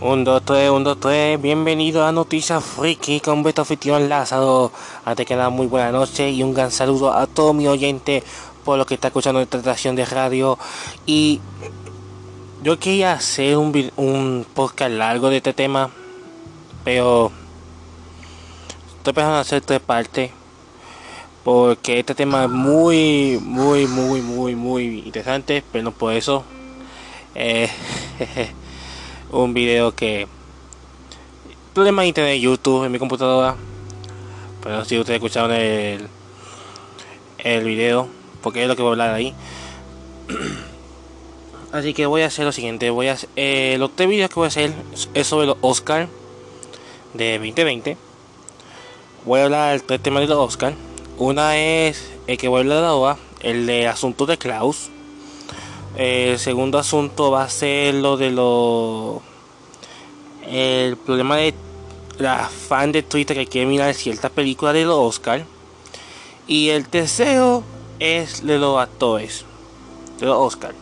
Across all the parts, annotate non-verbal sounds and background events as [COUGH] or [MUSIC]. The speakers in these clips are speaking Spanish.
Un, dos, tres, un, dos, tres. Bienvenido a Noticias Friki con Beto Anfitrión Lázaro. Antes que nada, muy buena noche y un gran saludo a todo mi oyente por lo que está escuchando esta estación de radio. Y yo quería hacer un, un podcast largo de este tema, pero estoy pensando en hacer tres partes. Porque este tema es muy, muy, muy, muy, muy interesante, pero no por eso. Eh, [LAUGHS] un video que problema de internet YouTube en mi computadora. Pero si ustedes escucharon el el video porque es lo que voy a hablar ahí. [CLEARS THROAT] Así que voy a hacer lo siguiente voy a eh, los tres videos que voy a hacer es sobre los Oscar de 2020 voy a hablar tres temas de los Oscar. Una es el que voy a hablar ahora el de asuntos de Klaus el segundo asunto va a ser lo de lo. El problema de la fan de Twitter que quiere mirar cierta película de los Oscar. Y el tercero es de los actores de los Oscar.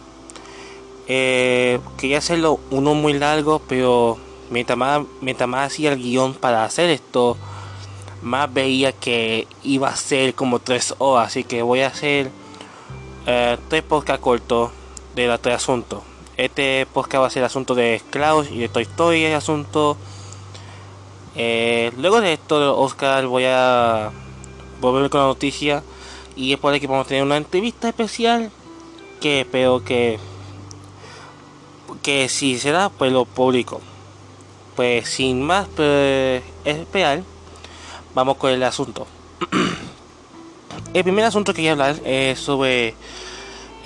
Eh, quería hacerlo uno muy largo, pero mientras más, mientras más hacía el guion para hacer esto, más veía que iba a ser como tres horas. Así que voy a hacer eh, tres podcasts cortos de los tres asuntos. Este podcast va a ser asunto de Klaus y de Toy Story, el asunto. Eh, luego de esto, Oscar, voy a volver con la noticia. Y es por aquí vamos a tener una entrevista especial. Que espero que. Que si se da, pues lo publico. Pues sin más pues, esperar, vamos con el asunto. [CLEARS THROAT] el primer asunto que quiero hablar es sobre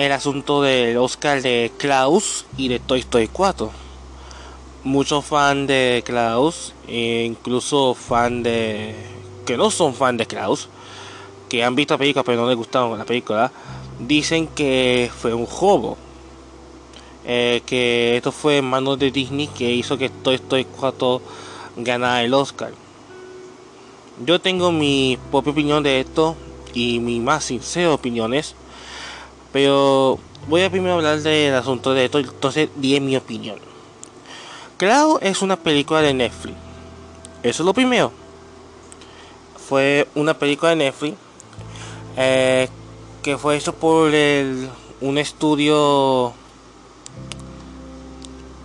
el asunto del Oscar de Klaus y de Toy Story 4. Muchos fans de Klaus, e incluso fans de. que no son fans de Klaus, que han visto la película pero no les gustaron la película, dicen que fue un juego. Eh, que esto fue en manos de Disney que hizo que Toy Story 4 ganara el Oscar. Yo tengo mi propia opinión de esto y mi más sincera opinión es pero voy a primero hablar del asunto de esto, entonces di mi opinión. Cloud es una película de Netflix. Eso es lo primero. Fue una película de Netflix eh, que fue hecho por un estudio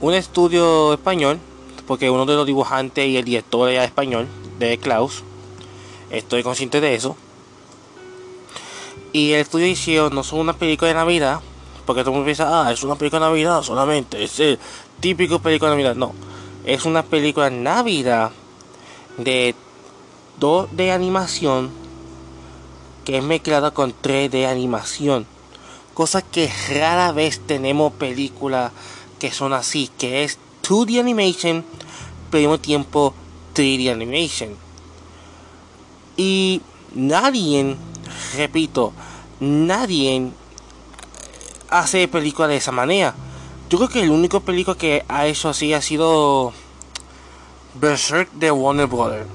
un estudio español porque uno de los dibujantes y el director era español de Klaus estoy consciente de eso y el estudio hicieron no son una película de Navidad, porque todo el mundo piensa, ah, es una película de Navidad solamente, es el típico película de Navidad. No, es una película de Navidad de 2 de animación que es mezclada con 3 de animación. Cosa que rara vez tenemos películas que son así, que es 2D animation, pero al mismo tiempo 3D animation. Y nadie repito, nadie hace películas de esa manera. Yo creo que el único película que ha hecho así ha sido Berserk de Warner Brothers.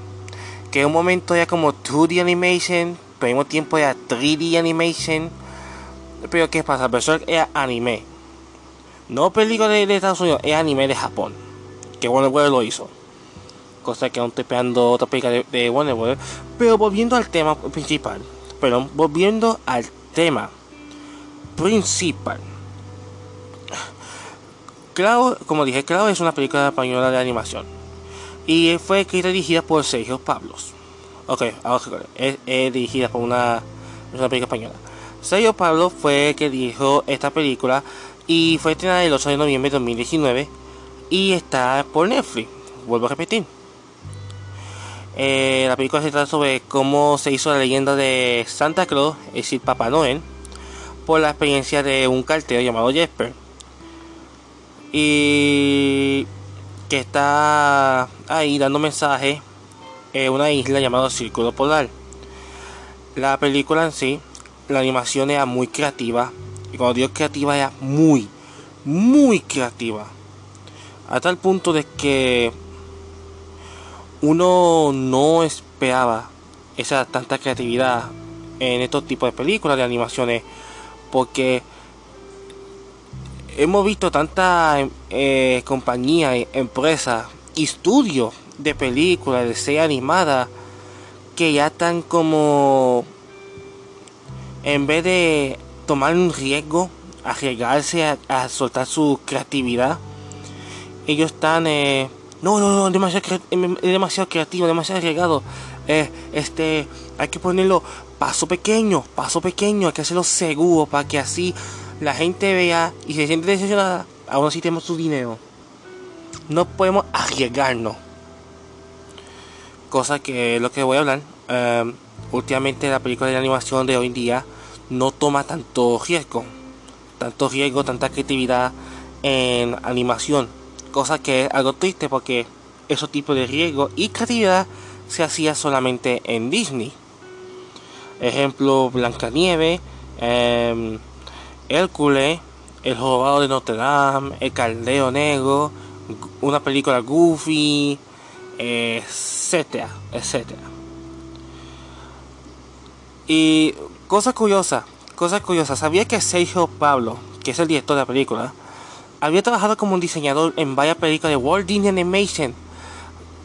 Que en un momento era como 2D animation, pero al mismo tiempo era 3D animation. Pero ¿qué pasa? Berserk era anime. No película de, Estados Unidos, es anime de Japón. Que Warner Brothers lo hizo. Cosa que aún estoy esperando otra película de, de Warner Brothers. Pero volviendo al tema principal pero volviendo al tema principal. Claro, como dije, claro, es una película española de animación. Y fue escrita y dirigida por Sergio Pablos. Ok, ahora es, es, dirigida por una, una película española. Sergio Pablos fue el que dirigió esta película y fue estrenada el 8 de noviembre de 2019 y está por Netflix. Vuelvo a repetir. Eh, la película se trata sobre cómo se hizo la leyenda de Santa Claus, es decir, Papá Noel, por la experiencia de un cartero llamado Jesper. Y que está ahí dando mensajes en una isla llamada Círculo Polar. La película en sí, la animación era muy creativa. Y cuando digo creativa, era muy, muy creativa. A tal punto de que uno no esperaba esa tanta creatividad en estos tipos de películas de animaciones porque hemos visto tanta eh, compañía, empresa y estudio de películas, de serie animada, que ya están como, en vez de tomar un riesgo, arriesgarse a, soltar su creatividad, ellos están, eh, no, no, no, demasiado, demasiado creativo, demasiado arriesgado. Eh, este, hay que ponerlo paso pequeño, paso pequeño, hay que hacerlo seguro para que así la gente vea y se siente decepcionada. Aún así tenemos su dinero. No podemos arriesgarnos. Cosa que es lo que voy a hablar. Em, últimamente la película de animación de hoy en día no toma tanto riesgo. Tanto riesgo, tanta creatividad en animación. Cosa que es algo triste porque esos tipos de riesgo y creatividad se hacía solamente en Disney. Ejemplo, Blancanieves, eh, Hércules, El Jorobado de Notre Dame, El Caldeo Negro, una película Goofy, etcétera, etcétera. Y cosa curiosa, cosa curiosa, sabía que Sergio Pablo, que es el director de la película, había trabajado como un diseñador en varias películas de Walt Disney Animation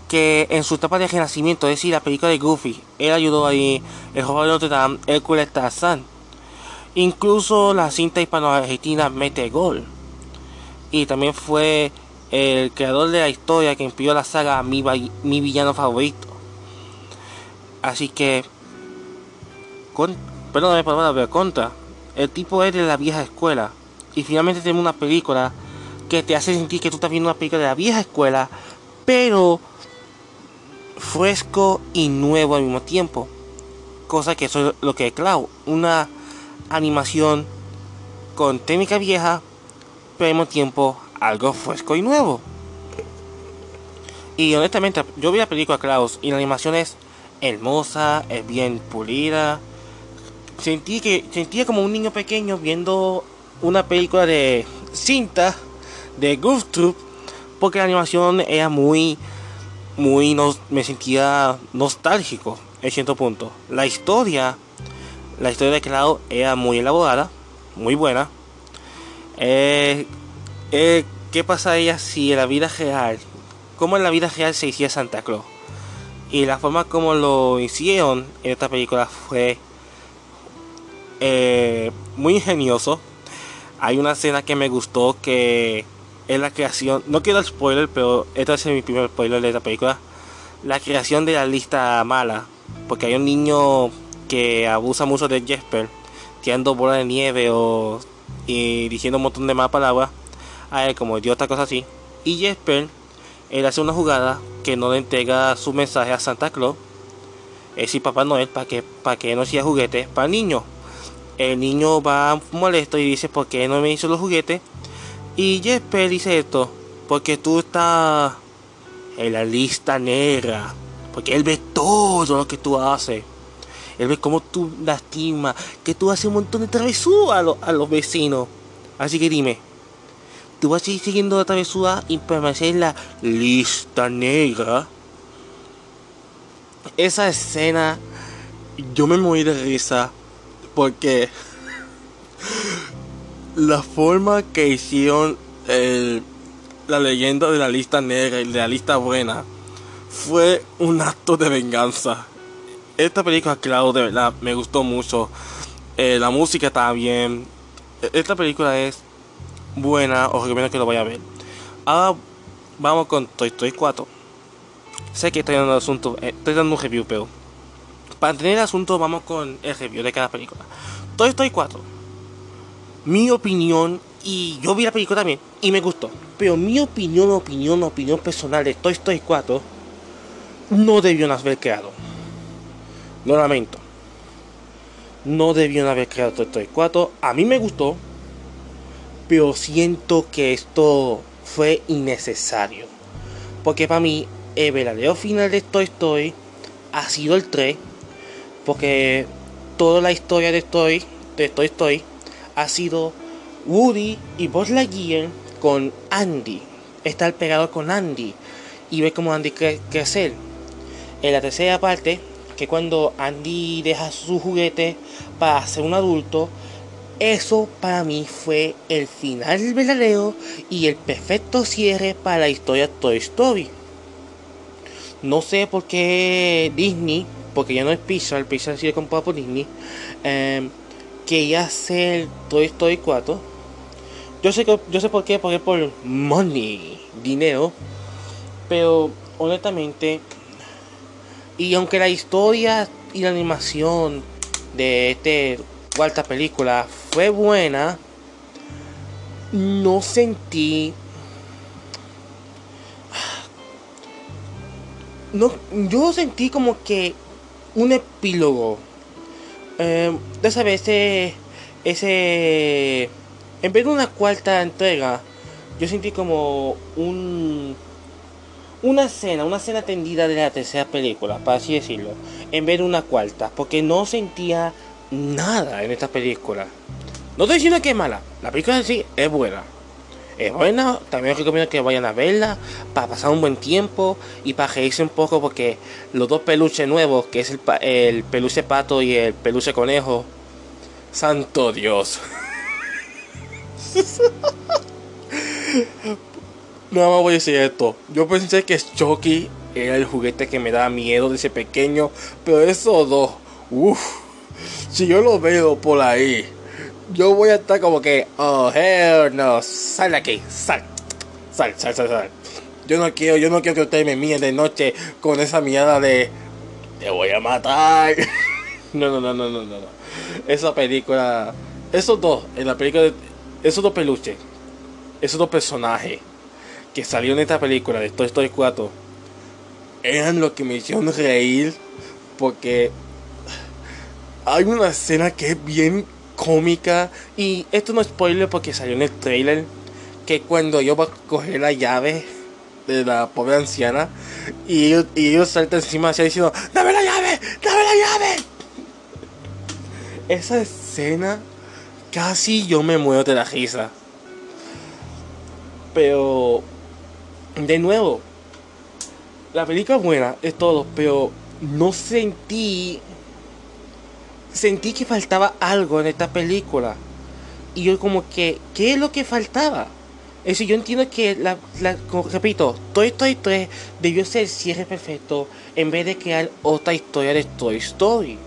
que en su etapa de renacimiento, es decir, la película de Goofy, él ayudó ahí el joven de Notre Dame, Hércules Tarzán. Incluso la cinta hispano-argentina Mete Gol. Y también fue el creador de la historia que impidió la saga mi, mi villano favorito. Así que, con, perdóname por la contra, el tipo es de la vieja escuela. Y finalmente tenemos una película que te hace sentir que tú estás viendo una película de la vieja escuela, pero fresco y nuevo al mismo tiempo. Cosa que eso es lo que es Cloud. Una animación con técnica vieja, pero al mismo tiempo algo fresco y nuevo. Y honestamente, yo vi la película Klaus y la animación es hermosa, es bien pulida. Sentí que sentía como un niño pequeño viendo una película de cinta de Goof Troop porque la animación era muy muy no, me sentía nostálgico en cierto punto. La historia, la historia de Cloud era muy elaborada, muy buena. Eh, eh, ¿Qué pasaría si en la vida real, cómo en la vida real se hiciera Santa Claus? Y la forma como lo hicieron en esta película fue eh, muy ingenioso. Hay una escena que me gustó que es la creación, no quiero spoiler, pero este es mi primer spoiler de la película, la creación de la lista mala, porque hay un niño que abusa mucho de Jesper, tirando bolas de nieve o y diciendo un montón de malas palabras a él como idiota, cosas así, y Jesper, él hace una jugada que no le entrega su mensaje a Santa Claus, es decir, Papá Noel, para que, para que no sea juguete para el niño. El niño va molesto y dice, ¿por qué no me hizo los juguetes? Y Jesper dice esto, porque tú estás en la lista negra, porque él ve todo lo que tú haces. Él ve cómo tú lastimas, que tú haces un montón de travesuras a, los vecinos. Así que dime, ¿tú vas a seguir siguiendo la travesura y permanecer en la lista negra? Esa escena, yo me morí de risa porque la forma que hicieron la leyenda de la lista negra y de la lista buena fue un acto de venganza. Esta película, claro, de verdad, me gustó mucho. Eh, la música está bien. Esta película es buena, os recomiendo que lo vaya a ver. Ahora vamos con Toy Story 4. Sé que estoy dando el asunto, eh, estoy dando un review, pero para tener el asunto, vamos con el review de cada película. Toy Story 4 mi opinión, y yo vi la película también, y me gustó. Pero mi opinión, opinión, opinión personal de Toy Story 4 no debió haber creado. Lo lamento. No debió haber creado Toy Story 4. A mí me gustó, pero siento que esto fue innecesario. Porque para mí, el verdadero final de Toy Story ha sido el 3. Porque toda la historia de Toy, de Toy Story ha sido Woody y Buzz Lightyear con Andy. Estar pegado con Andy y ver cómo Andy crece crecer. En la tercera parte, que cuando Andy deja su juguete para ser un adulto, eso para mí fue el final verdadero y el perfecto cierre para la historia Toy Story. No sé por qué Disney, porque ya no es Pixar, Pixar sigue comprado por Disney, eh, quería hacer Toy Story 4. Yo sé, yo sé por qué, porque por money, dinero. Pero honestamente, y aunque la historia y la animación de este cuarta película fue buena, no sentí no, yo sentí como que un epílogo. Eh, vez, ese, ese. En vez de una cuarta entrega, yo sentí como un. Una escena, una escena tendida de la tercera película, para así decirlo. En vez de una cuarta, porque no sentía nada en esta película. No estoy diciendo que es mala, la película en sí es buena es buena. También os recomiendo que vayan a verla para pasar un buen tiempo y para reírse un poco porque los dos peluches nuevos, que es el, el peluche pato y el peluche conejo, santo Dios. [LAUGHS] Nada más voy a decir esto. Yo pensé que Chucky era el juguete que me daba miedo de ese pequeño, pero esos dos, uff, si yo lo veo por ahí yo voy a estar como que, oh, hell no, sal de aquí, sal, sal, sal, sal, sal. Yo no quiero, yo no quiero que ustedes me miren de noche con esa mirada de, te voy a matar. [LAUGHS] no, no, no, no, no, no. Esa película, esos dos, en la película, de, esos dos peluches, esos dos personajes que salieron en esta película de Toy Story 4, eran lo que me hicieron reír porque hay una escena que es bien cómica. Y esto no es spoiler porque salió en el trailer. Que cuando yo voy a coger la llave de la pobre anciana. Y ellos, y ellos saltan encima así diciendo: ¡Dame la llave! ¡Dame la llave! Esa escena. Casi yo me muero de la risa. Pero. De nuevo. La película es buena, es todo, pero no sentí sentí que faltaba algo en esta película. Y yo como que, ¿qué es lo que faltaba? Eso yo entiendo que, la, repito, Toy Story 3 debió ser el cierre perfecto en vez de crear otra historia de Toy Story.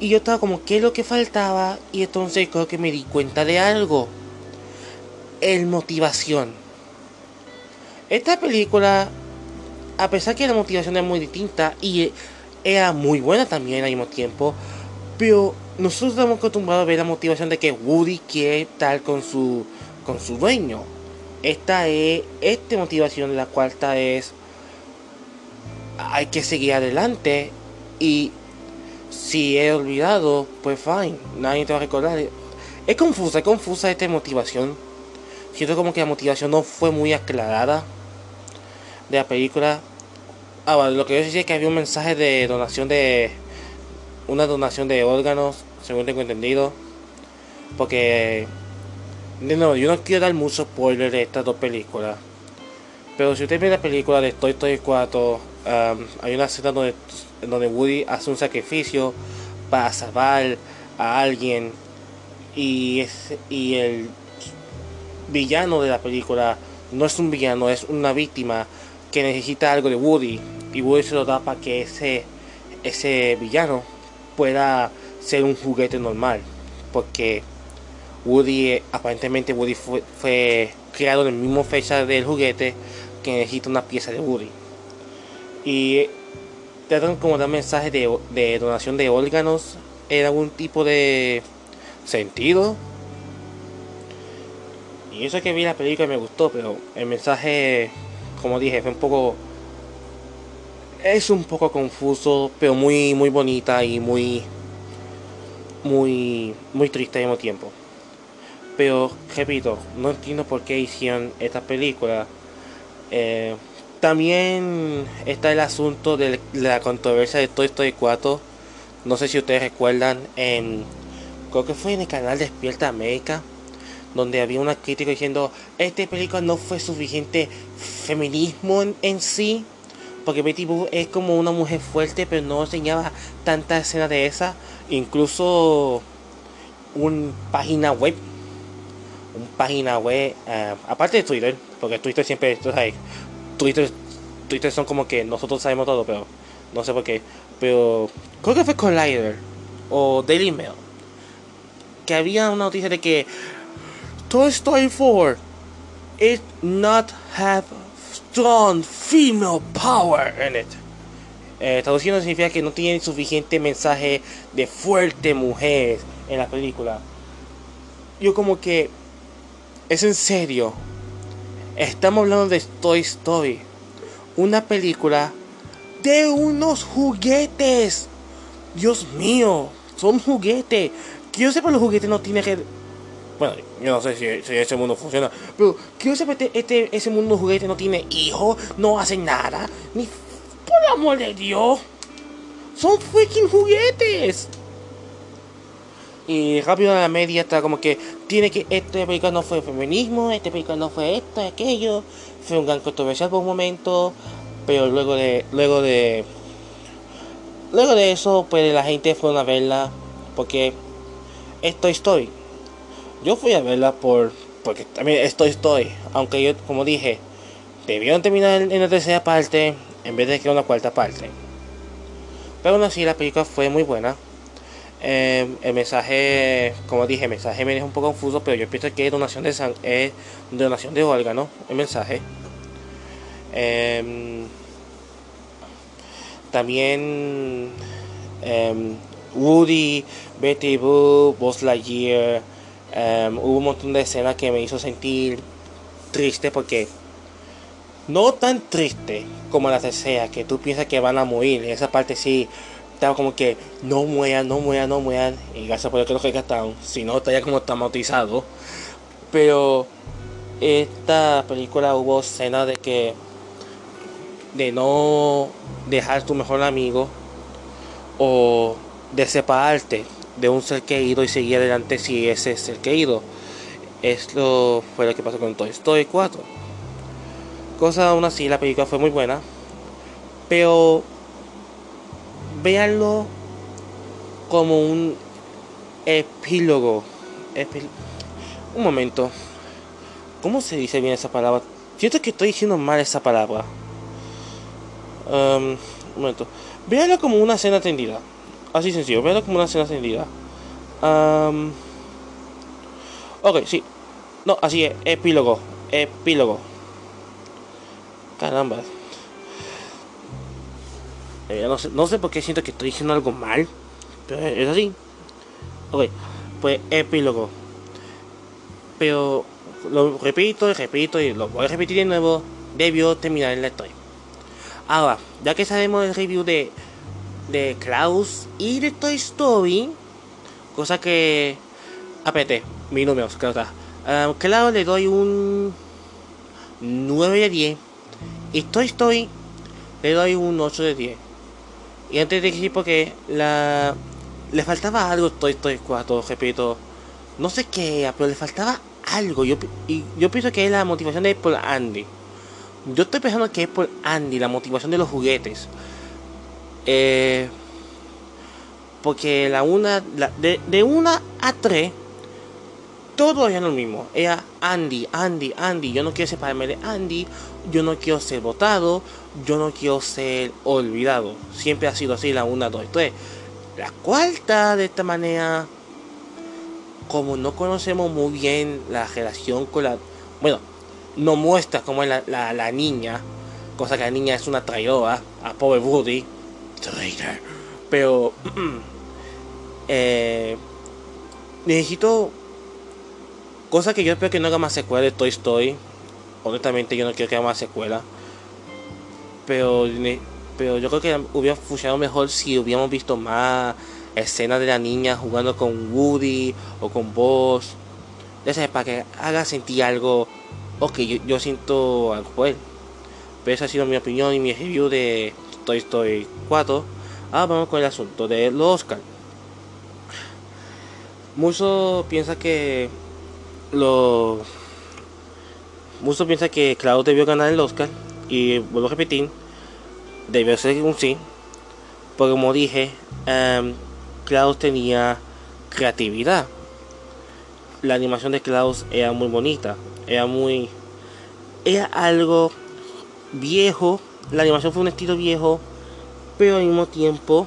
Y yo estaba como, ¿qué es lo que faltaba? Y entonces creo que me di cuenta de algo. El motivación. Esta película, a pesar que la motivación es muy distinta y era muy buena también al mismo tiempo, pero nosotros estamos acostumbrados a ver la motivación de que Woody quiere estar con su, con su dueño. Esta es, esta motivación, la cuarta es, hay que seguir adelante y si he olvidado, pues fine, nadie te va a recordar. Es confusa, es confusa esta motivación. Siento como que la motivación no fue muy aclarada de la película. Ah, lo que yo decía es que había un mensaje de donación de una donación de órganos, según tengo entendido. Porque, nuevo, yo no quiero dar mucho spoiler de estas dos películas. Pero si usted ve la película de Toy Story 4, um, hay una escena donde, donde Woody hace un sacrificio para salvar a alguien. Y, es, y el villano de la película no es un villano, es una víctima que necesita algo de Woody. Y Woody se lo da para que ese, ese villano pueda ser un juguete normal. Porque Woody, aparentemente Woody fue, creado en la misma fecha del juguete que necesita una pieza de Woody. Y tratan como dar mensajes de, donación de órganos en algún tipo de sentido. Y eso que vi la película me gustó, pero el mensaje, como dije, fue un poco es un poco confuso, pero muy muy bonita y muy muy muy triste al mismo tiempo. Pero repito, no entiendo por qué hicieron esta película. Eh, también está el asunto de la controversia de Toy Story 4. No sé si ustedes recuerdan, en, creo que fue en el canal Despierta América, donde había una crítica diciendo, esta película no fue suficiente feminismo en sí porque Betty Boo es como una mujer fuerte, pero no enseñaba tanta escena de esa. Incluso una página web. Una página web, eh, aparte de Twitter, porque Twitter siempre, sabes, Twitter, Twitter son como que nosotros sabemos todo, pero no sé por qué. Pero creo que fue Collider o Daily Mail. Que había una noticia de que Toy Story 4 it not have strong female power in it. Eh, traduciendo significa que no tiene suficiente mensaje de fuerte mujer en la película. Yo como que es en serio. Estamos hablando de Toy Story. Una película de unos juguetes. Dios mío, son juguetes. Que yo sepa los juguetes no tienen que bueno, yo no sé si, ese mundo funciona. Pero quiero saber, este, este, ese mundo juguete no tiene hijos, no hace nada. Ni por amor de Dios. Son freaking juguetes. Y rápido a la media está como que tiene que este película no fue feminismo, este película no fue esto, aquello. Fue un gran controversial por un momento. Pero luego de. luego de. Luego de eso, pues la gente fue a verla. Porque esto estoy yo fui a verla por porque también estoy estoy, aunque yo como dije, debieron terminar en la tercera parte en vez de que una cuarta parte. Pero aún así la película fue muy buena. Eh, el mensaje, como dije, el mensaje me deja un poco confuso, pero yo pienso que es donación de sang es donación de órgano, el mensaje. Em, también em, Woody, Betty Boo, Buzz Lightyear, Em, hubo un montón de escenas que me hizo sentir triste porque no tan triste como la tercera, que tú piensas que van a morir. Esa parte sí estaba como que no mueran, no mueran, no mueran. Y gracias por que rescataron. Si no, estaría como traumatizado. Pero esta película hubo escenas de que de no dejar tu mejor amigo o de separarte de un ser querido y seguir adelante si ese ser querido. Esto fue lo que pasó con Toy Story 4. Cosa aún así, la película fue muy buena. Pero véanlo como un epílogo. un momento. ¿Cómo se dice bien esa palabra? Siento que estoy diciendo mal esa palabra. Um, un momento. Véanlo como una escena tendida. Así sencillo, véalo como una escena encendida. ok, sí. No, así es, epílogo. Epílogo. Caramba. No, sé, no sé por qué siento que estoy diciendo algo mal. Pero es así. Ok, pues epílogo. Pero lo repito y repito y lo voy a repetir de nuevo. Debió terminar en la historia. Ahora, ya que sabemos el review de de Klaus y de Toy Story. Cosa que. Apete, mi número, claro está. Klaus le doy un 9 de 10. Y Toy Story le doy un 8 de 10. Y antes de decir porque la. Le faltaba algo Toy Story 4, repito. No sé qué, pero le faltaba algo. Yo, y yo pienso que es la motivación de por Andy. Yo estoy pensando que es por Andy, la motivación de los juguetes. Eh, porque la una, de, de una a tres, todo era lo mismo. Era Andy, Andy, Andy. Yo no quiero separarme de Andy. Yo no quiero ser votado. Yo no quiero ser olvidado. Siempre ha sido así la una, dos, tres. La cuarta, de esta manera, como no conocemos muy bien la relación con la. Bueno, no muestra cómo es la, la, niña. Cosa que la niña es una traidora a pobre Woody. Pero [CLEARS THROAT] eh, necesito cosas que yo espero que no haga más secuela de Toy Story. Honestamente yo no quiero que haga más secuela. Pero, pero yo creo que hubiera funcionado mejor si hubiéramos visto más escenas de la niña jugando con Woody o con Buzz. Ya para que haga sentir algo. Ok, yo, yo siento algo por. Pero esa ha sido mi opinión y mi review de Toy Story 4. Ahora vamos con el asunto de los Oscar. Mucho piensa que lo Mucho piensa que Klaus debió ganar el Oscar y vuelvo a repetir, debió ser un sí, porque como dije, um, Klaus tenía creatividad la animación de Klaus era muy bonita, era muy... Era algo viejo, la animación fue un estilo viejo, pero al mismo tiempo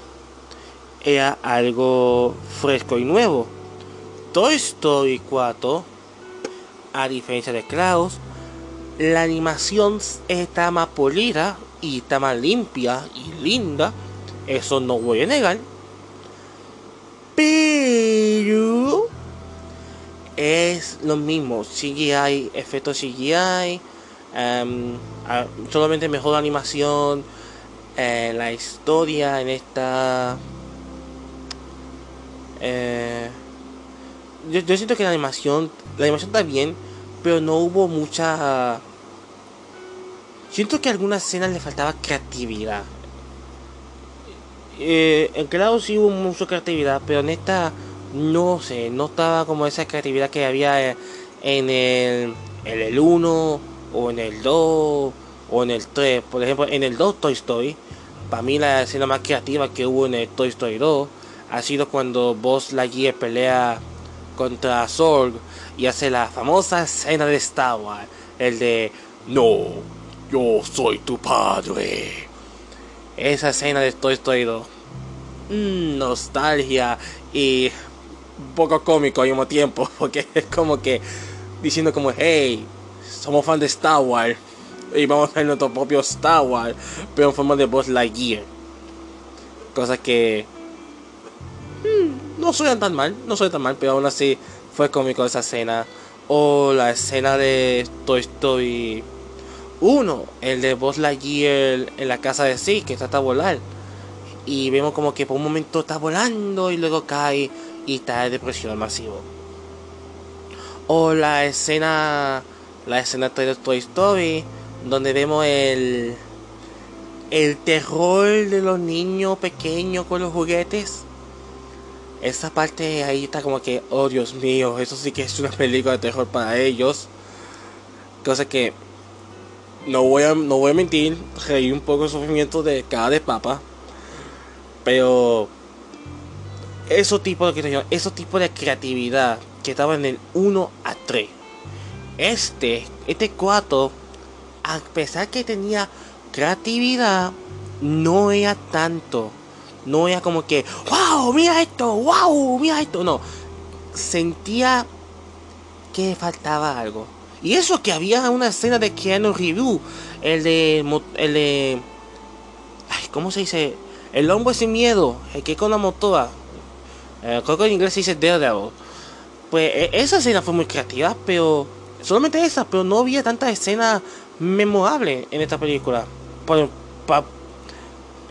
era algo fresco y nuevo. Toy Story 4, a diferencia de Klaus, la animación está más polida y está más limpia y linda. Eso no voy a negar. Pero es lo mismo. CGI, efectos CGI. Em, solamente mejor animación. Eh, la historia en esta. Eh, yo, yo siento que la animación. La animación está bien. Pero no hubo mucha Siento que a algunas escenas le faltaba creatividad. Eh, en claro sí hubo mucha creatividad, pero en esta no sé, no estaba como esa creatividad que había en el, en el 1 o en el 2 o en el 3. Por ejemplo, en el 2 Toy Story, para mí la escena más creativa que hubo en el Toy Story 2 ha sido cuando Buzz Lightyear pelea contra Zorg y hace la famosa escena de Star Wars, el de no, yo soy tu padre. Esa escena de Toy Story 2. Mm, nostalgia y un poco cómico al mismo tiempo. [LAUGHS] Porque es como que diciendo como, hey, somos fans de Star Wars. Y vamos a hacer nuestro propio Star Wars. Pero en forma de Buzz Lightyear. Cosa que... Mm, no suena tan mal. No suena tan mal. Pero aún así fue cómico esa escena. O la escena de Toy Story uno, el de Buzz Lightyear en la casa de sí, que trata de volar. Y vemos como que por un momento está volando y luego cae y está en depresión masivo. O la escena, la escena de Toy Story, donde vemos el, el terror de los niños pequeños con los juguetes. Esa parte ahí está como que, oh Dios mío, eso sí que es una película de terror para ellos. Cosa que no voy a, no voy a mentir, reí un poco el sufrimiento de cada de papa. Pero esos tipos de esos tipos de creatividad que estaban en el 1 a 3. Este, este 4, a pesar que tenía creatividad, no era tanto. No era como que, wow, mira esto, wow, mira esto. No, sentía que faltaba algo. Y eso que había una escena de Keanu Review, el de. El de. Ay, ¿Cómo se dice? El hombre sin miedo, el que con la motora. Eh, creo que en inglés se dice Daredevil. Pues e, esa escena fue muy creativa, pero. Solamente esa, pero no había tanta escena memorable en esta película.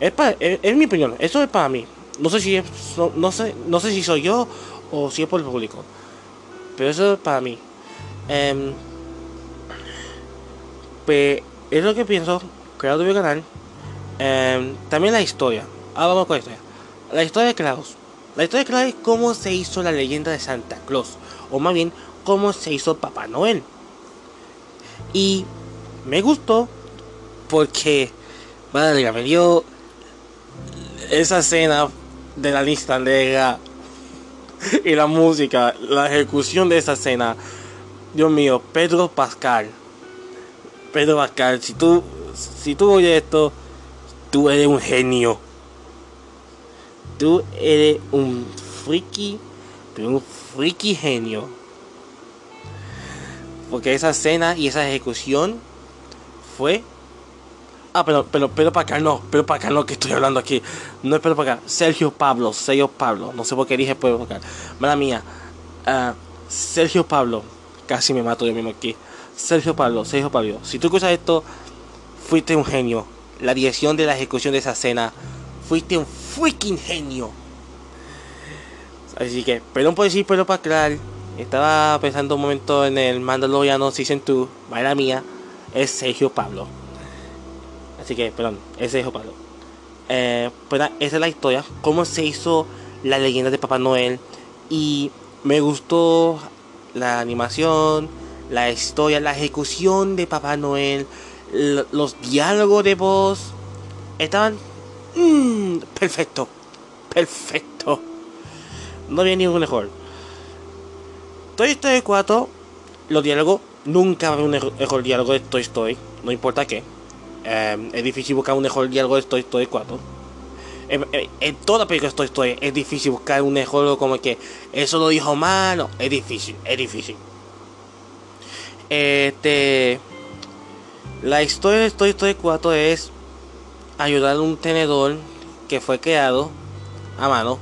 es, mi opinión, eso es para mí. No sé si no, sé, no sé si soy yo o si es por el público. Pero eso es para mí. Eh, pues es lo que pienso, creado mi canal. Em, también la historia. Ahora vamos con la historia. La historia de Klaus. La historia de Klaus es cómo se hizo la leyenda de Santa Claus. O más bien, cómo se hizo Papá Noel. Y me gustó porque, madre me dio esa escena de la lista negra y la música, la ejecución de esa escena. Dios mío, Pedro Pascal Pedro Pascal, si tú, si tú oyes esto, tú eres un genio. Tú eres un friki, pero un friki genio. Porque esa escena y esa ejecución fue. Ah, pero, pero Pedro Pascal no, Pedro Pascal no, que estoy hablando aquí. No es Pedro Pascal, Sergio Pablo, Sergio Pablo. No sé por qué dije Pedro Pascal. Mala mía. Uh, Sergio Pablo. Casi me mato yo mismo aquí. Sergio Pablo, Sergio Pablo, si tú escuchas esto, fuiste un genio. La dirección de la ejecución de esa escena, fuiste un freaking genio. Así que, perdón por decir, pero para aclarar, estaba pensando un momento en el Mandaloriano Season 2, la mía, es Sergio Pablo. Así que, perdón, es Sergio Pablo. Eh, pues esa es la historia, cómo se hizo la leyenda de Papá Noel. Y me gustó la animación, la historia, la ejecución de Papá Noel, los diálogos de voz, estaban mm, perfecto, perfecto. No había ningún mejor. Toy Story 4, los diálogos, nunca haber un error diálogo de Toy Story, no importa qué. Eh, es difícil buscar un error diálogo de Toy Story 4. En, en, en toda película de Toy Story es difícil buscar un error como que eso lo dijo mal, no, es difícil, es difícil. Este. La historia de Toy Story 4 es ayudar a un tenedor que fue creado a mano,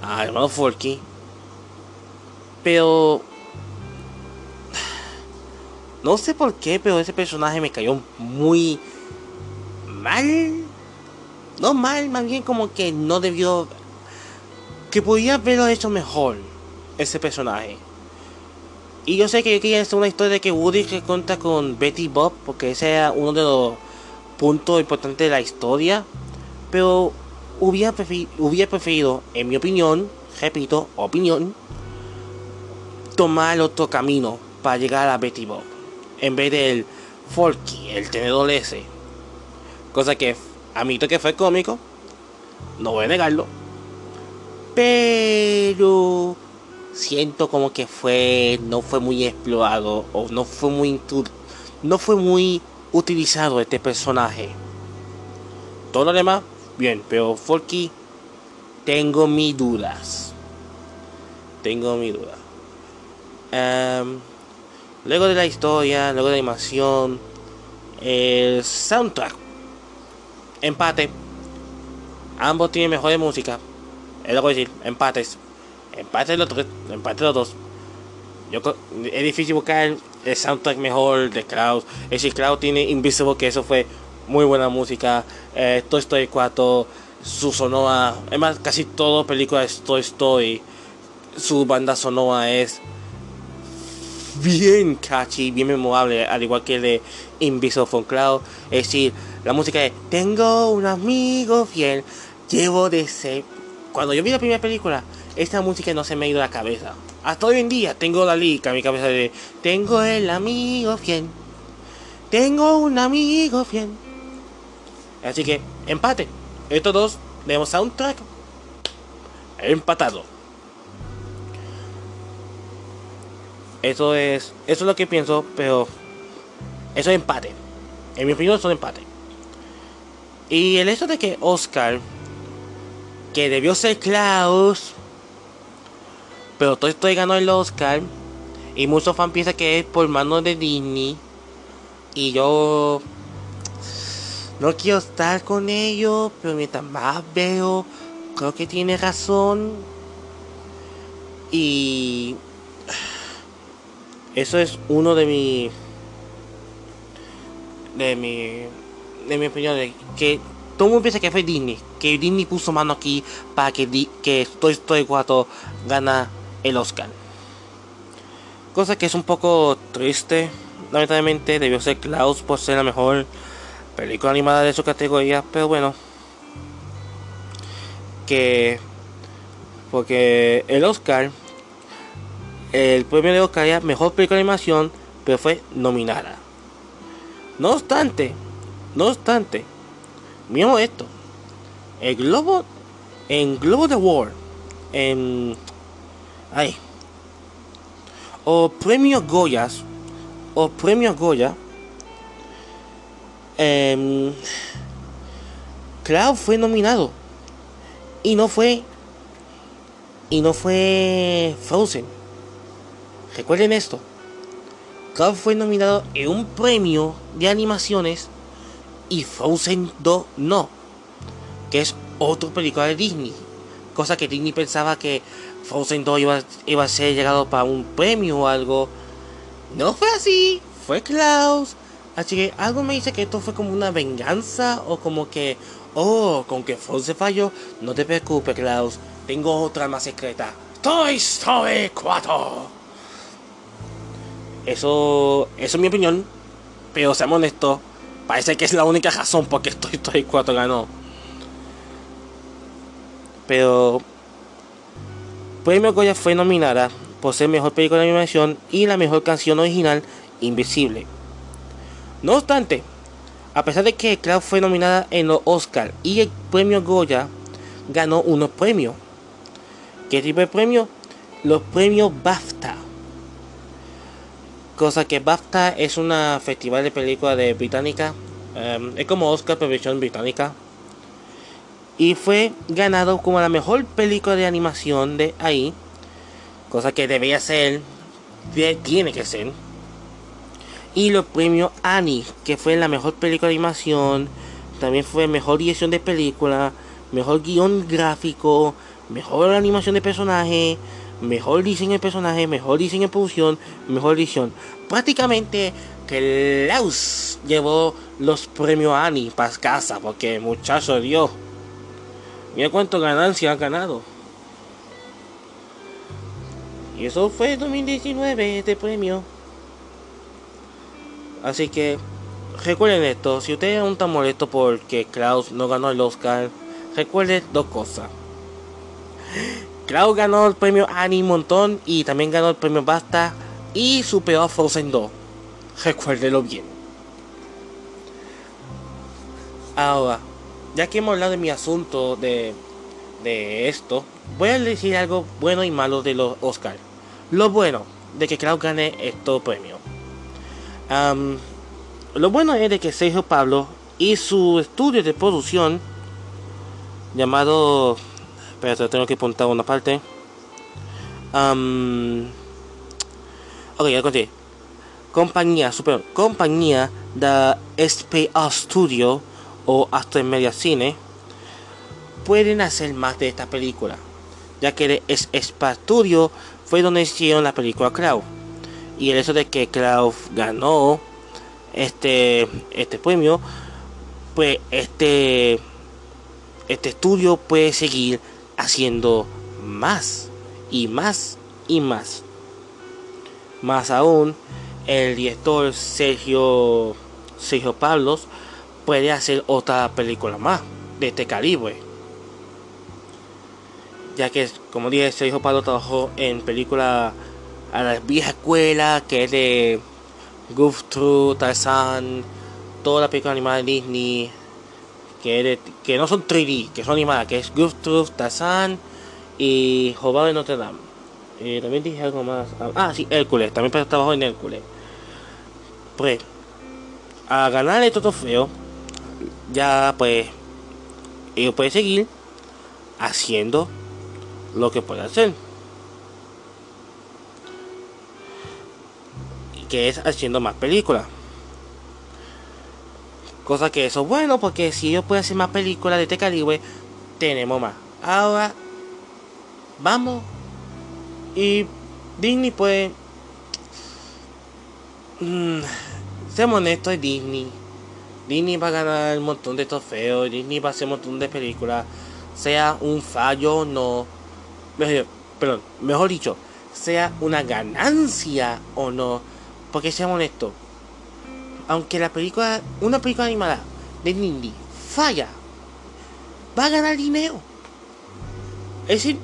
a hermano Forky. Pero. No sé por qué, pero ese personaje me cayó muy mal. No mal, más bien como que no debió. Que podía haberlo hecho mejor ese personaje. Y yo sé que yo quería una historia de que Woody se cuenta con Betty Bob, porque ese era uno de los puntos importantes de la historia. Pero hubiera preferido, hubiera preferido, en mi opinión, repito, opinión, tomar otro camino para llegar a Betty Bob. En vez del Forky, el tenedor ese. Cosa que admito que fue cómico. No voy a negarlo. Pero siento como que fue no fue muy explorado o no fue muy no fue muy utilizado este personaje. Todo lo demás bien, pero Forky tengo mis dudas. Tengo mis dudas. Um, luego de la historia, luego de la animación, el soundtrack, empate. Ambos tienen mejor música. Es lo que decir, empates. Empate los tres, empate los dos. Yo, es difícil buscar el soundtrack mejor de Cloud. Es decir, Cloud tiene Invisible, que eso fue muy buena música. Eh, Toy Story 4, su sonora, es más, casi todas películas de Toy Story, su banda sonora es bien catchy, bien memorable, al igual que el de Invisible from Cloud. Es decir, la música de Tengo un amigo fiel, llevo de ser. Cuando yo vi la primera película, esta música no se me ha ido a la cabeza. Hasta hoy en día tengo la lica en mi cabeza de Tengo el amigo fiel. Tengo un amigo fiel. Así que, empate. Estos dos tenemos soundtrack empatado. Eso es, eso es lo que pienso, pero eso es empate. En mi opinión, son empate. Y el hecho de que Oscar, que debió ser Klaus, pero todo esto ganó el Oscar, y muchos fans piensan que es por mano de Disney, y yo no quiero estar con ellos, pero mientras más veo, creo que tiene razón. Y eso es uno de mi de mi de mi opinión de que todo el mundo piensa que fue Disney, que Disney puso mano aquí para que di, que Toy Story 4 gana el Oscar. Cosa que es un poco triste. Lamentablemente debió ser Klaus por ser la mejor película animada de su categoría, pero bueno. Que porque el Oscar el premio de Oscar mejor película de animación, pero fue nominada. No obstante, no obstante, miremos esto. El Globo, en Globo de War, en. Ay. O premios Goyas, o premios Goya, eh, Cloud fue nominado. Y no fue. Y no fue Frozen. Recuerden esto. Cloud fue nominado en un premio de animaciones y Frozen 2 no. Que es otra película de Disney. Cosa que Disney pensaba que Frozen 2 iba, iba a ser llegado para un premio o algo. No fue así. Fue Klaus. Así que algo me dice que esto fue como una venganza o como que, oh, con que Frozen falló, no te preocupes, Klaus. Tengo otra más secreta. Toy Story 4. Eso, eso es mi opinión. Pero seamos honestos, parece que es la única razón por qué Toy Story 4 ganó. Pero Premio Goya fue nominada por ser mejor película de animación y la mejor canción original Invisible. No obstante, a pesar de que Cloud fue nominada en los Oscar y el premio Goya ganó unos premios. ¿Qué tipo de premio? Los premios BAFTA. Cosa que BAFTA es una festival de película de británica. em, es como Oscar pero británica. Y fue ganado como la mejor película de animación de ahí. Cosa que debía ser. Tiene que ser. Y los premios Annie, que fue la mejor película de animación. También fue mejor dirección de película. Mejor guion gráfico. Mejor animación de personaje. Mejor diseño de personaje. Mejor diseño de producción. Mejor edición. Prácticamente Klaus llevó los premios Annie para casa. Porque muchacho Dios. Mira cuánto ganancia ha ganado. Y eso fue 2019 este premio. Así que recuerden esto, si ustedes aún están molestos porque Klaus no ganó el Oscar, recuerden dos cosas. Klaus ganó el premio Annie montón y también ganó el premio Basta y superó a Frozen 2. [LAUGHS] Recuérdenlo bien. Ahora, ya que hemos hablado de mi asunto de, de esto, voy a decir algo bueno y malo de los Oscar. Lo bueno de que Klaus gane estos premios. Lo bueno es de que Sergio Pablo y su estudio de producción llamado espérate tengo que apuntar una parte. Am, ok ya conté. Compañía super compañía de SP Studio o Astro Media Cine pueden hacer más de esta película ya que de es SP Studio fue donde hicieron la película Cloud. Y el hecho de que Cloud ganó este este premio pues este este estudio puede seguir haciendo más y más y más. Más aún el director Sergio Sergio Pablos puede hacer otra película más de este calibre. Ya que como dije Sergio Pablo trabajó en películas a la vieja escuela que es de Goof Tarzan, toda la película animada de Disney que, no son 3D, que son animadas, que es Troop, Tarzan y Jobado de Notre Dame. Eh, también dije algo más. Ah, sí, Hércules, también trabajó en Hércules. Pues, a ganar estos trofeos, ya pues, ellos pueden seguir haciendo lo que puede hacer. Que es haciendo más películas. Cosa que eso es bueno porque si ellos pueden hacer más películas de este calibre, tenemos más. Ahora, vamos. Y Disney puede... Mm, seamos honestos, es Disney. Disney va a ganar un montón de trofeos. Disney va a hacer un montón de películas. Sea un fallo o no. Mejor, perdón, mejor dicho, sea una ganancia o no. Porque seamos honestos, aunque la película, una película animada de Disney falla, va a ganar dinero. Es decir,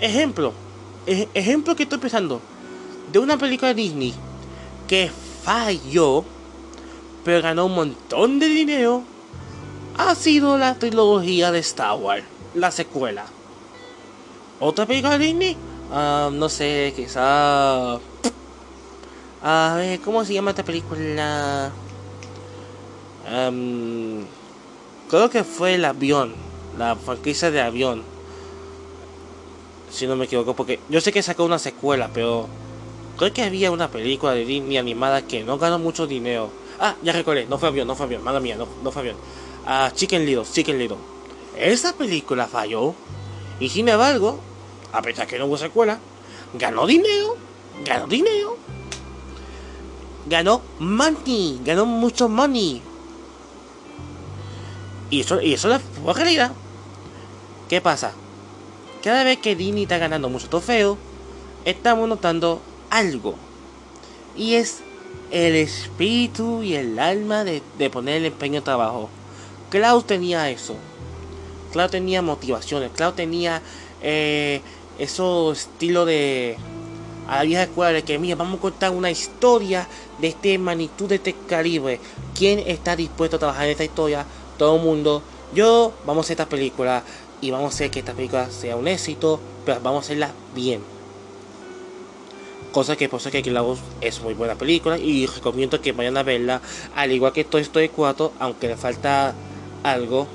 ejemplo, ej- ejemplo que estoy pensando de una película de Disney que falló, pero ganó un montón de dinero, ha sido la trilogía de Star Wars, la secuela. Otra película de Disney, Ah, no sé, quizá. A ver, ¿cómo se llama esta película? Creo que fue el avión, la franquicia de avión. Si no me equivoco, porque yo sé que sacó una secuela, pero creo que había una película de Disney animada que no ganó mucho dinero. Ah, ya recordé, no fue avión, no fue avión, mala mía, no, no fue avión. Ah, Chicken Little, Chicken Little. Esa película falló, y sin embargo, a pesar que no hubo secuela, ganó dinero, ganó dinero ganó money, ganó mucho money. Y eso, y eso es la realidad. ¿Qué pasa? Cada vez que Disney está ganando mucho trofeo, estamos notando algo. Y es el espíritu y el alma de, de poner el empeño en trabajo. Klaus tenía eso. Klaus tenía motivaciones. Klaus tenía eh, eso estilo de a la vieja escuela de que mira vamos a contar una historia de este magnitud de este calibre quién está dispuesto a trabajar en esta historia todo el mundo yo vamos a hacer esta película y vamos a hacer que esta película sea un éxito pero vamos a hacerla bien Cosa que por eso que Klaus es muy buena película y recomiendo que vayan a verla. Al igual que Toy Story 4, aunque le falta algo.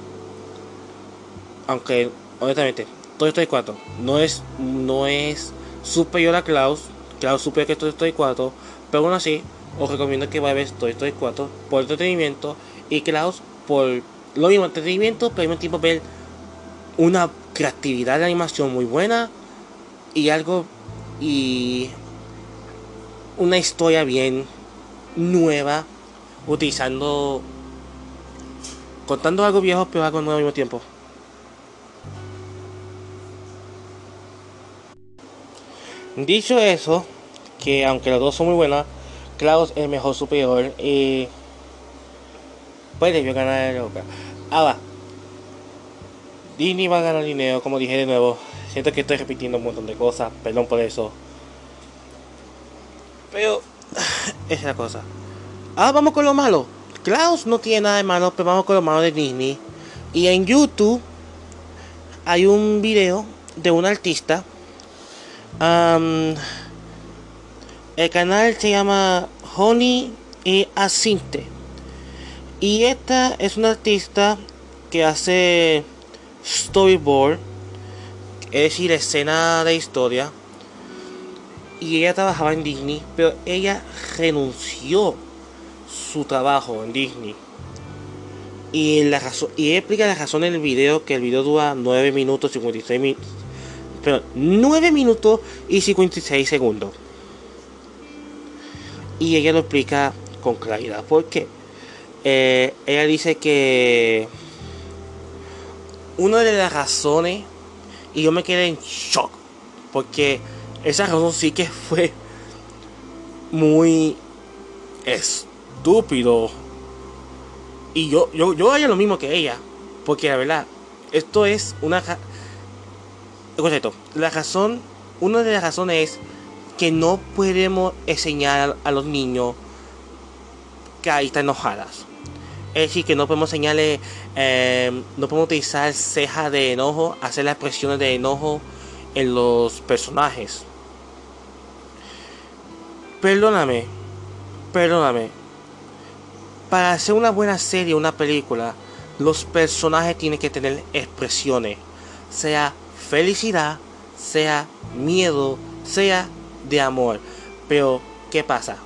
Aunque, honestamente, Toy Story 4 no es, no es superior a Klaus. Klaus superior que Toy Story 4. Pero aún así, os recomiendo que vayan a ver Toy Story 4 por entretenimiento y Klaus por lo mismo entretenimiento, pero al mismo tiempo ver una creatividad de animación muy buena y algo y una historia bien nueva utilizando contando algo viejo pero algo nuevo al mismo tiempo dicho eso que aunque las dos son muy buenas Klaus es mejor superior y pues debió ganar el Oscar ahora Disney va a ganar dinero como dije de nuevo siento que estoy repitiendo un montón de cosas perdón por eso pero [SIGHS] es la cosa. Ahora vamos con lo malo. Klaus no tiene nada de malo, pero vamos con lo malo de Disney. Y en YouTube hay un video de un artista. El canal se llama Honey y Asinte. Y esta es una artista que hace storyboard, es decir, escena de historia y ella trabajaba en Disney, pero ella renunció su trabajo en Disney. Y, explica la razón en el video, que el video dura 9 minutos 56 minutos. Pero 9 minutos y 56 segundos. Y ella lo explica con claridad. Porque eh, ella dice que una de las razones, y yo me quedé en shock, porque esa razón sí que fue muy estúpido. Y yo, yo, yo haría lo mismo que ella. Porque la verdad, esto es una... La razón, una de las razones es que no podemos enseñar a los niños caritas enojadas. Es decir, que no podemos enseñarle, eh, no podemos utilizar cejas de enojo, hacer las expresiones de enojo en los personajes. Perdóname, perdóname. Para hacer una buena serie, una película, los personajes tienen que tener expresiones. Sea felicidad, sea miedo, sea de amor. Pero, ¿qué pasa?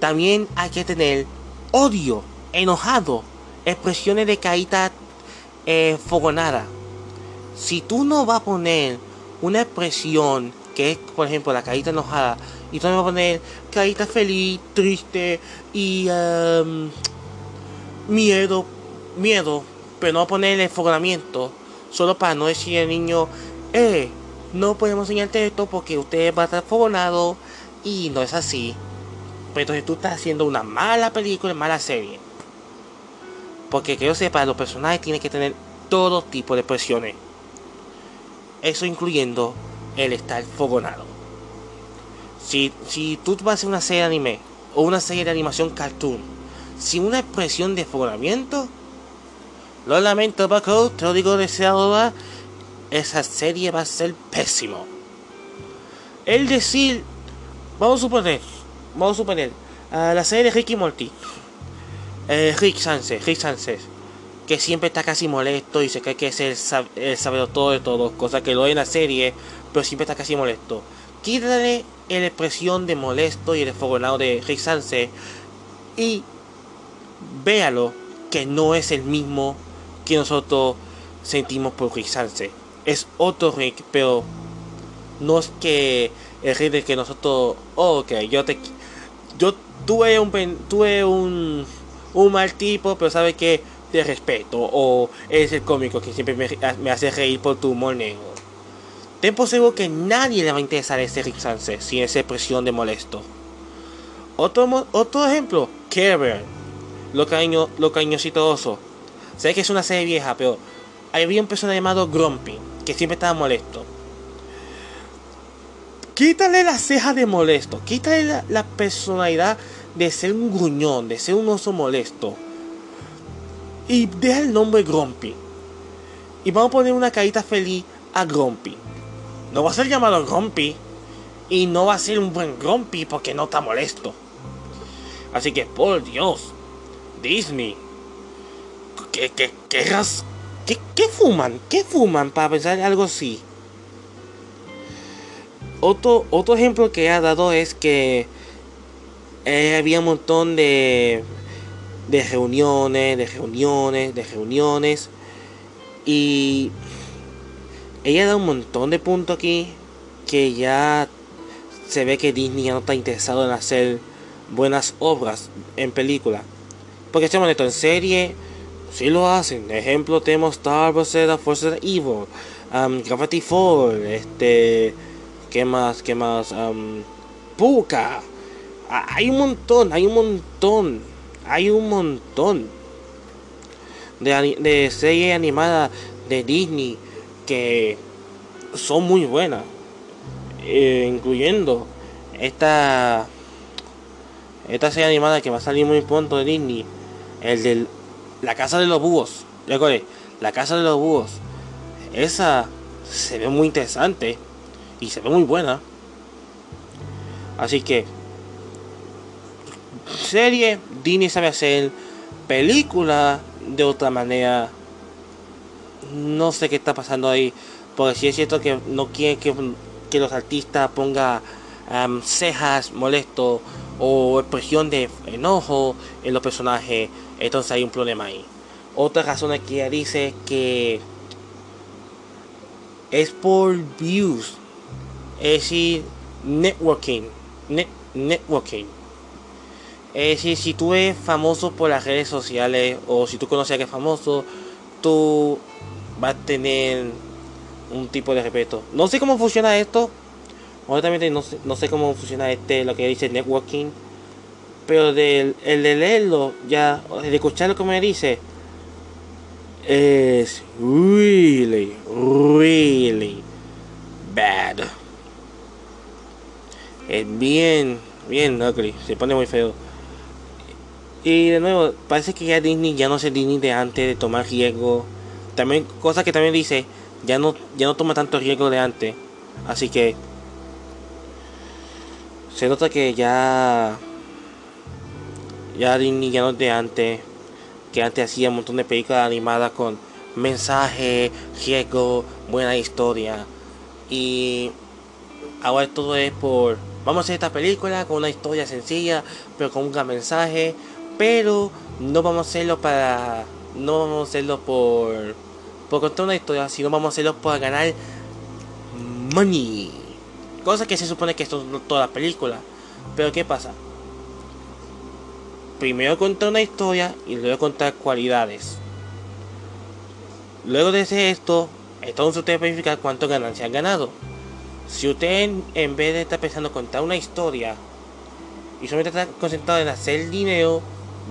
También hay que tener odio, enojado, expresiones de caída eh, fogonada. Si tú no vas a poner una expresión que es, por ejemplo, la carita enojada, y tú me vas a poner carita feliz, triste y um, miedo, miedo, pero no va a poner el enfogonamiento, solo para no decir al niño, eh, no podemos enseñarte esto porque usted va a estar fogonado y no es así. Pero entonces tú estás haciendo una mala película, mala serie. Porque que yo sepa, los personajes tienen que tener todo tipo de presiones. Eso incluyendo el estar fogonado. Si, si tú vas a hacer una serie de anime o una serie de animación cartoon sin una expresión de fogonamiento, lo lamento, Paco, te lo digo deseado, esa serie va a ser pésimo. El decir, vamos a suponer, vamos a suponer, a la serie de Ricky Morty, eh, Rick Sánchez, Rick Sánchez, que siempre está casi molesto y se cree que es el, saber todo de todo, cosa que lo hay en la serie, pero siempre está casi molesto. Quítale la expresión de molesto y el fogonado de Rick Sanse y véalo que no es el mismo que nosotros sentimos por Rick. Es otro Rick, pero no es que el Rick de que nosotros, oh, ok, yo te, yo tuve un, tuve un, un mal tipo, pero sabe que de respeto o es el cómico que siempre me, hace reír por tu humor negro. Seguro que nadie le va a interesar ese Rick Sánchez sin esa expresión de molesto. Otro, otro ejemplo, Care lo, cariño, lo cariñosito oso. Sé que es una serie vieja, pero había un personaje llamado Grumpy, que siempre estaba molesto. Quítale la ceja de molesto, quítale la, personalidad de ser un gruñón, de ser un oso molesto y deja el nombre Grumpy. Y vamos a poner una carita feliz a Grumpy. No va a ser llamado Grumpy. Y no va a ser un buen Grumpy porque no está molesto. Así que, por Dios, Disney, ¿qué, qué, qué, qué, qué fuman? ¿Qué fuman para pensar algo así? Otro, otro ejemplo que ha dado es que eh, había un montón de, de reuniones, de reuniones, de reuniones. Y ella da un montón de puntos aquí que ya se ve que Disney ya no está interesado en hacer buenas obras en película. Porque estamos esto en serie, si lo hacen. Ejemplo, tenemos Star Wars, Force of Evil, um, Gravity Fall, este, ¿qué más? ¿Qué más? Um, Puka. Hay un montón, hay un montón, hay un montón de, de series animadas de Disney que son muy buenas, eh, incluyendo esta esta serie animada que va a salir muy pronto de Disney, el de La Casa de los Búhos. La Casa de los Búhos. Esa se ve muy interesante y se ve muy buena. Así que serie Disney sabe hacer película de otra manera. No sé qué está pasando ahí. Porque si es cierto que no quiere que, que los artistas pongan cejas molestos o expresión de enojo en los personajes, entonces hay un problema ahí. Otra razón que ella dice que es por views, es decir, networking, networking. Es decir, si tú eres famoso por las redes sociales o si tú conoces a alguien famoso, tú vas a tener un tipo de respeto. No sé cómo funciona esto, Honestamente no sé, no sé cómo funciona este, lo que dice networking. Pero el de leerlo, ya, de escuchar lo que me dice, es really, really bad. Es bien, bien ugly, se pone muy feo. Y de nuevo, parece que ya Disney ya no es Disney de antes de tomar riesgo. También, cosa que también dice, ya no, ya no toma tanto riesgo de antes. Así que se nota que ya ya no es de antes que antes hacía un montón de películas animadas con mensaje, riesgo, buena historia y ahora todo es por vamos a hacer esta película con una historia sencilla pero con un gran mensaje pero no vamos a hacerlo para no vamos a hacerlo por por contar una historia sino vamos a hacerlo para ganar money Cosa que se supone que esto es toda la película. Pero ¿qué pasa? Primero contar una historia y luego contar cualidades. Luego de hacer esto, entonces usted verificar cuánto ganancia han ganado. Si usted en, vez de estar pensando en contar una historia y solamente está concentrado en hacer dinero,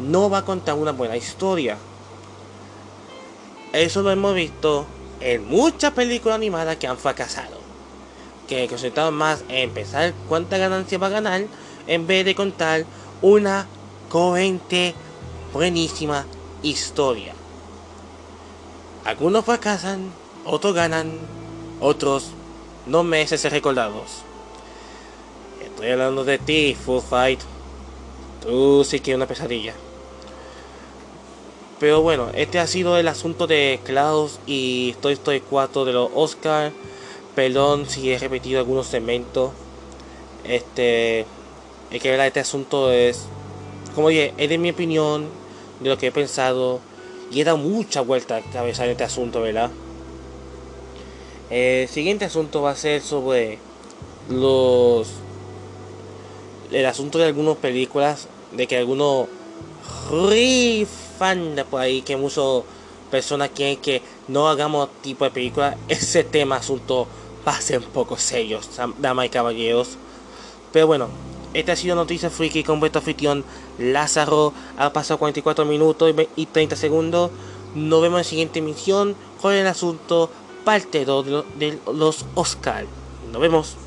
no va a contar una buena historia. Eso lo hemos visto en muchas películas animadas que han fracasado que concentraban más en pensar cuánta ganancia va a ganar en vez de contar una coherente, buenísima historia. Algunos fracasan, otros ganan, otros no merecen ser recordados. Estoy hablando de ti, Full Fight. Tú sí que una pesadilla. Pero bueno, este ha sido el asunto de Klaus y Toy Story 4 de los Oscar. Perdón si he repetido algunos segmentos. Este. Es que este asunto es. Como dije, es de mi opinión, de lo que he pensado. Y he dado mucha vuelta a cabeza en este asunto, ¿verdad? El siguiente asunto va a ser sobre los. El asunto de algunas películas. De que algunos. Fan de por ahí que muchas personas quieren que no hagamos tipo de película. Ese tema, asunto pasen pocos sellos, damas y caballeros. Pero bueno, esta ha sido Noticia Freaky con vuestro anfitrión Lázaro. Ha pasado 44 minutos y 30 segundos. Nos vemos en la siguiente emisión con el asunto parte 2 de los Oscar. Nos vemos.